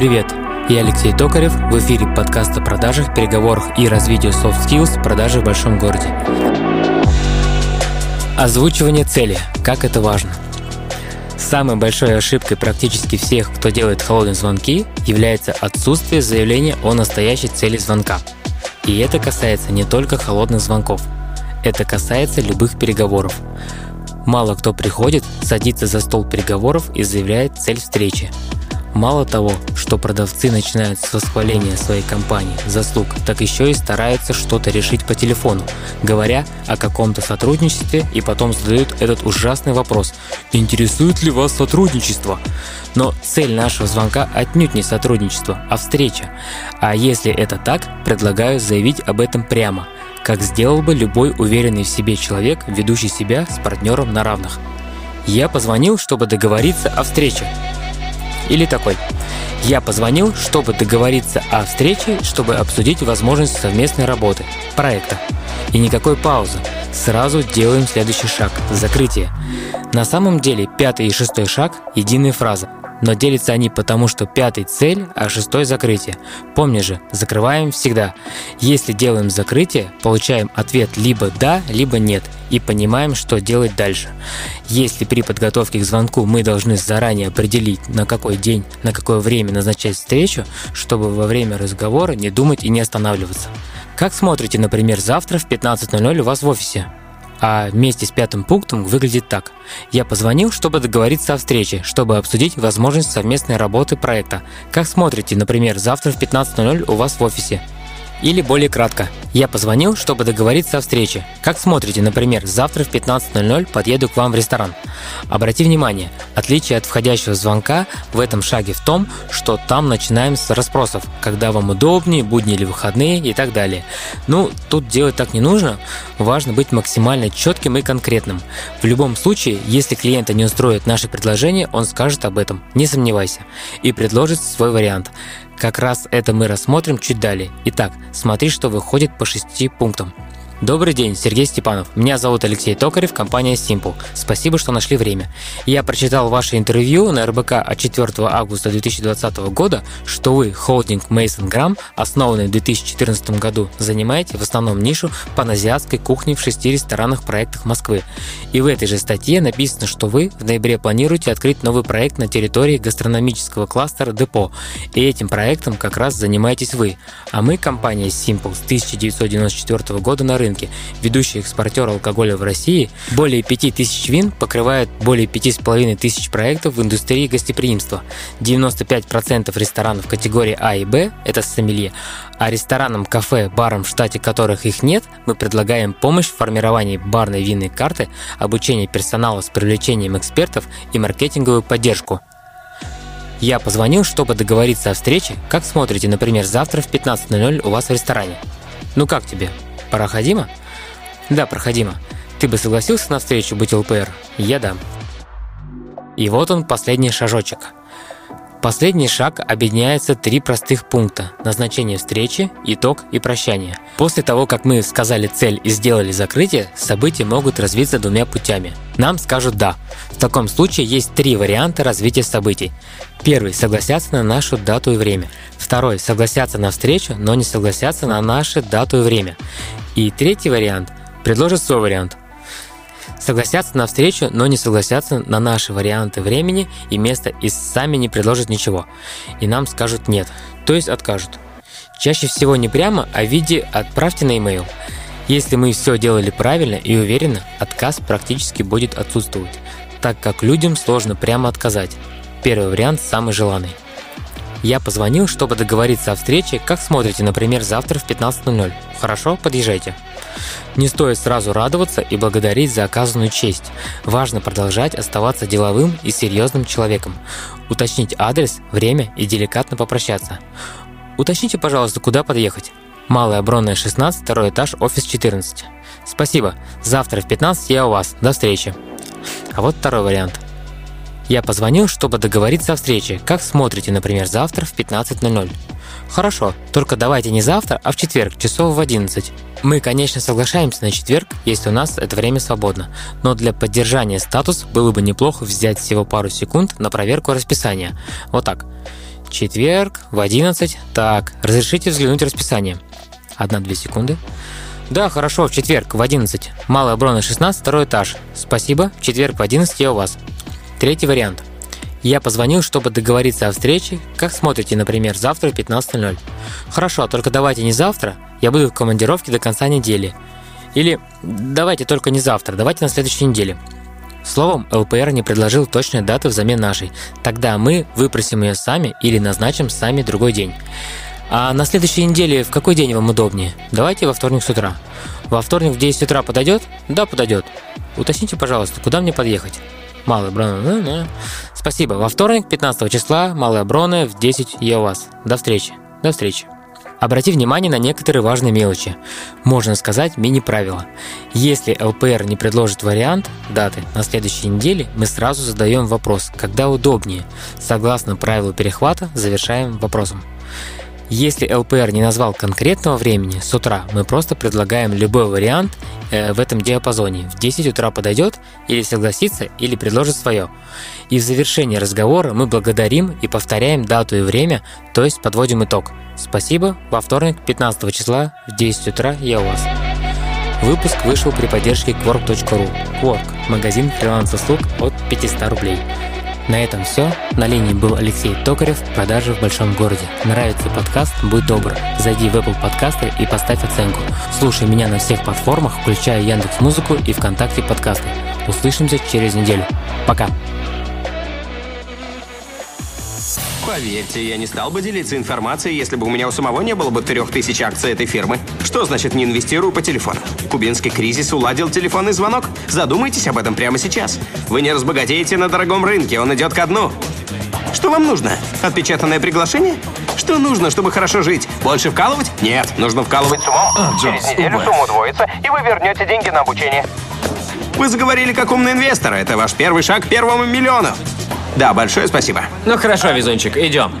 Привет! Я Алексей Токарев, в эфире подкаст о продажах, переговорах и развитию soft skills продажи в большом городе. Озвучивание цели. Как это важно? Самой большой ошибкой практически всех, кто делает холодные звонки, является отсутствие заявления о настоящей цели звонка. И это касается не только холодных звонков. Это касается любых переговоров. Мало кто приходит, садится за стол переговоров и заявляет цель встречи. Мало того, что продавцы начинают с восхваления своей компании, заслуг, так еще и стараются что-то решить по телефону, говоря о каком-то сотрудничестве и потом задают этот ужасный вопрос «Интересует ли вас сотрудничество?». Но цель нашего звонка отнюдь не сотрудничество, а встреча. А если это так, предлагаю заявить об этом прямо, как сделал бы любой уверенный в себе человек, ведущий себя с партнером на равных. Я позвонил, чтобы договориться о встрече. Или такой. Я позвонил, чтобы договориться о встрече, чтобы обсудить возможность совместной работы, проекта. И никакой паузы. Сразу делаем следующий шаг – закрытие. На самом деле пятый и шестой шаг – единая фраза – но делятся они потому, что пятый – цель, а шестой – закрытие. Помни же, закрываем всегда. Если делаем закрытие, получаем ответ либо «да», либо «нет» и понимаем, что делать дальше. Если при подготовке к звонку мы должны заранее определить, на какой день, на какое время назначать встречу, чтобы во время разговора не думать и не останавливаться. Как смотрите, например, завтра в 15.00 у вас в офисе? А вместе с пятым пунктом выглядит так. Я позвонил, чтобы договориться о встрече, чтобы обсудить возможность совместной работы проекта. Как смотрите, например, завтра в 15.00 у вас в офисе? Или более кратко. Я позвонил, чтобы договориться о встрече. Как смотрите, например, завтра в 15.00 подъеду к вам в ресторан. Обрати внимание, отличие от входящего звонка в этом шаге в том, что там начинаем с расспросов, когда вам удобнее, будни или выходные и так далее. Ну, тут делать так не нужно, важно быть максимально четким и конкретным. В любом случае, если клиента не устроит наше предложение, он скажет об этом, не сомневайся, и предложит свой вариант. Как раз это мы рассмотрим чуть далее. Итак, смотри, что выходит по шести пунктам. Добрый день, Сергей Степанов. Меня зовут Алексей Токарев, компания Simple. Спасибо, что нашли время. Я прочитал ваше интервью на РБК от 4 августа 2020 года, что вы, холдинг Mason Graham, основанный в 2014 году, занимаете в основном нишу паназиатской кухни в шести ресторанах проектах Москвы. И в этой же статье написано, что вы в ноябре планируете открыть новый проект на территории гастрономического кластера Депо. И этим проектом как раз занимаетесь вы. А мы, компания Simple, с 1994 года на рынке рынке. Ведущий экспортер алкоголя в России более 5000 вин покрывает более 5500 тысяч проектов в индустрии гостеприимства. 95% ресторанов категории А и Б – это сомелье, а ресторанам, кафе, барам, в штате которых их нет, мы предлагаем помощь в формировании барной винной карты, обучение персонала с привлечением экспертов и маркетинговую поддержку. Я позвонил, чтобы договориться о встрече. Как смотрите, например, завтра в 15.00 у вас в ресторане? Ну как тебе? Проходимо? Да, проходимо. Ты бы согласился на встречу быть ЛПР? Я да. И вот он, последний шажочек. Последний шаг объединяется три простых пункта – назначение встречи, итог и прощание. После того, как мы сказали цель и сделали закрытие, события могут развиться двумя путями. Нам скажут «да». В таком случае есть три варианта развития событий. Первый – согласятся на нашу дату и время. Второй – согласятся на встречу, но не согласятся на нашу дату и время. И третий вариант – предложат свой вариант. Согласятся на встречу, но не согласятся на наши варианты времени и места и сами не предложат ничего. И нам скажут нет, то есть откажут. Чаще всего не прямо, а в виде «отправьте на e-mail». Если мы все делали правильно и уверенно, отказ практически будет отсутствовать, так как людям сложно прямо отказать. Первый вариант самый желанный. Я позвонил, чтобы договориться о встрече, как смотрите, например, завтра в 15.00. Хорошо, подъезжайте. Не стоит сразу радоваться и благодарить за оказанную честь. Важно продолжать оставаться деловым и серьезным человеком. Уточнить адрес, время и деликатно попрощаться. Уточните, пожалуйста, куда подъехать. Малая Бронная 16, второй этаж, офис 14. Спасибо. Завтра в 15 я у вас. До встречи. А вот второй вариант – я позвонил, чтобы договориться о встрече. Как смотрите, например, завтра в 15.00? Хорошо, только давайте не завтра, а в четверг, часов в 11. Мы, конечно, соглашаемся на четверг, если у нас это время свободно, но для поддержания статуса было бы неплохо взять всего пару секунд на проверку расписания. Вот так. Четверг в 11. Так, разрешите взглянуть расписание. Одна-две секунды. Да, хорошо, в четверг в 11. Малая Брона 16, второй этаж. Спасибо, в четверг в 11 я у вас. Третий вариант. Я позвонил, чтобы договориться о встрече. Как смотрите, например, завтра в 15.00? Хорошо, только давайте не завтра. Я буду в командировке до конца недели. Или давайте только не завтра, давайте на следующей неделе. Словом, ЛПР не предложил точной даты взамен нашей. Тогда мы выпросим ее сами или назначим сами другой день. А на следующей неделе в какой день вам удобнее? Давайте во вторник с утра. Во вторник в 10 утра подойдет? Да, подойдет. Уточните, пожалуйста, куда мне подъехать? Малая да. Спасибо. Во вторник, 15 числа, Малая Брона в 10 я у вас. До встречи. До встречи. Обрати внимание на некоторые важные мелочи. Можно сказать мини-правило. Если ЛПР не предложит вариант даты на следующей неделе, мы сразу задаем вопрос, когда удобнее. Согласно правилу перехвата, завершаем вопросом. Если ЛПР не назвал конкретного времени с утра, мы просто предлагаем любой вариант в этом диапазоне. В 10 утра подойдет, или согласится, или предложит свое. И в завершении разговора мы благодарим и повторяем дату и время, то есть подводим итог. Спасибо, во вторник, 15 числа, в 10 утра я у вас. Выпуск вышел при поддержке Quark.ru. Quark – магазин фриланс-услуг от 500 рублей. На этом все. На линии был Алексей Токарев, продажи в большом городе. Нравится подкаст? Будь добр. Зайди в Apple подкасты и поставь оценку. Слушай меня на всех платформах, включая Яндекс Музыку и ВКонтакте подкасты. Услышимся через неделю. Пока. Поверьте, я не стал бы делиться информацией, если бы у меня у самого не было бы трех тысяч акций этой фирмы. Что значит не инвестирую по телефону? Кубинский кризис уладил телефонный звонок? Задумайтесь об этом прямо сейчас. Вы не разбогатеете на дорогом рынке, он идет ко дну. Что вам нужно? Отпечатанное приглашение? Что нужно, чтобы хорошо жить? Больше вкалывать? Нет, нужно вкалывать с умом. А, Через неделю сумма удвоится, и вы вернете деньги на обучение. Вы заговорили как умный инвестор. Это ваш первый шаг к первому миллиону. Да, большое спасибо. Ну хорошо, везунчик, идем.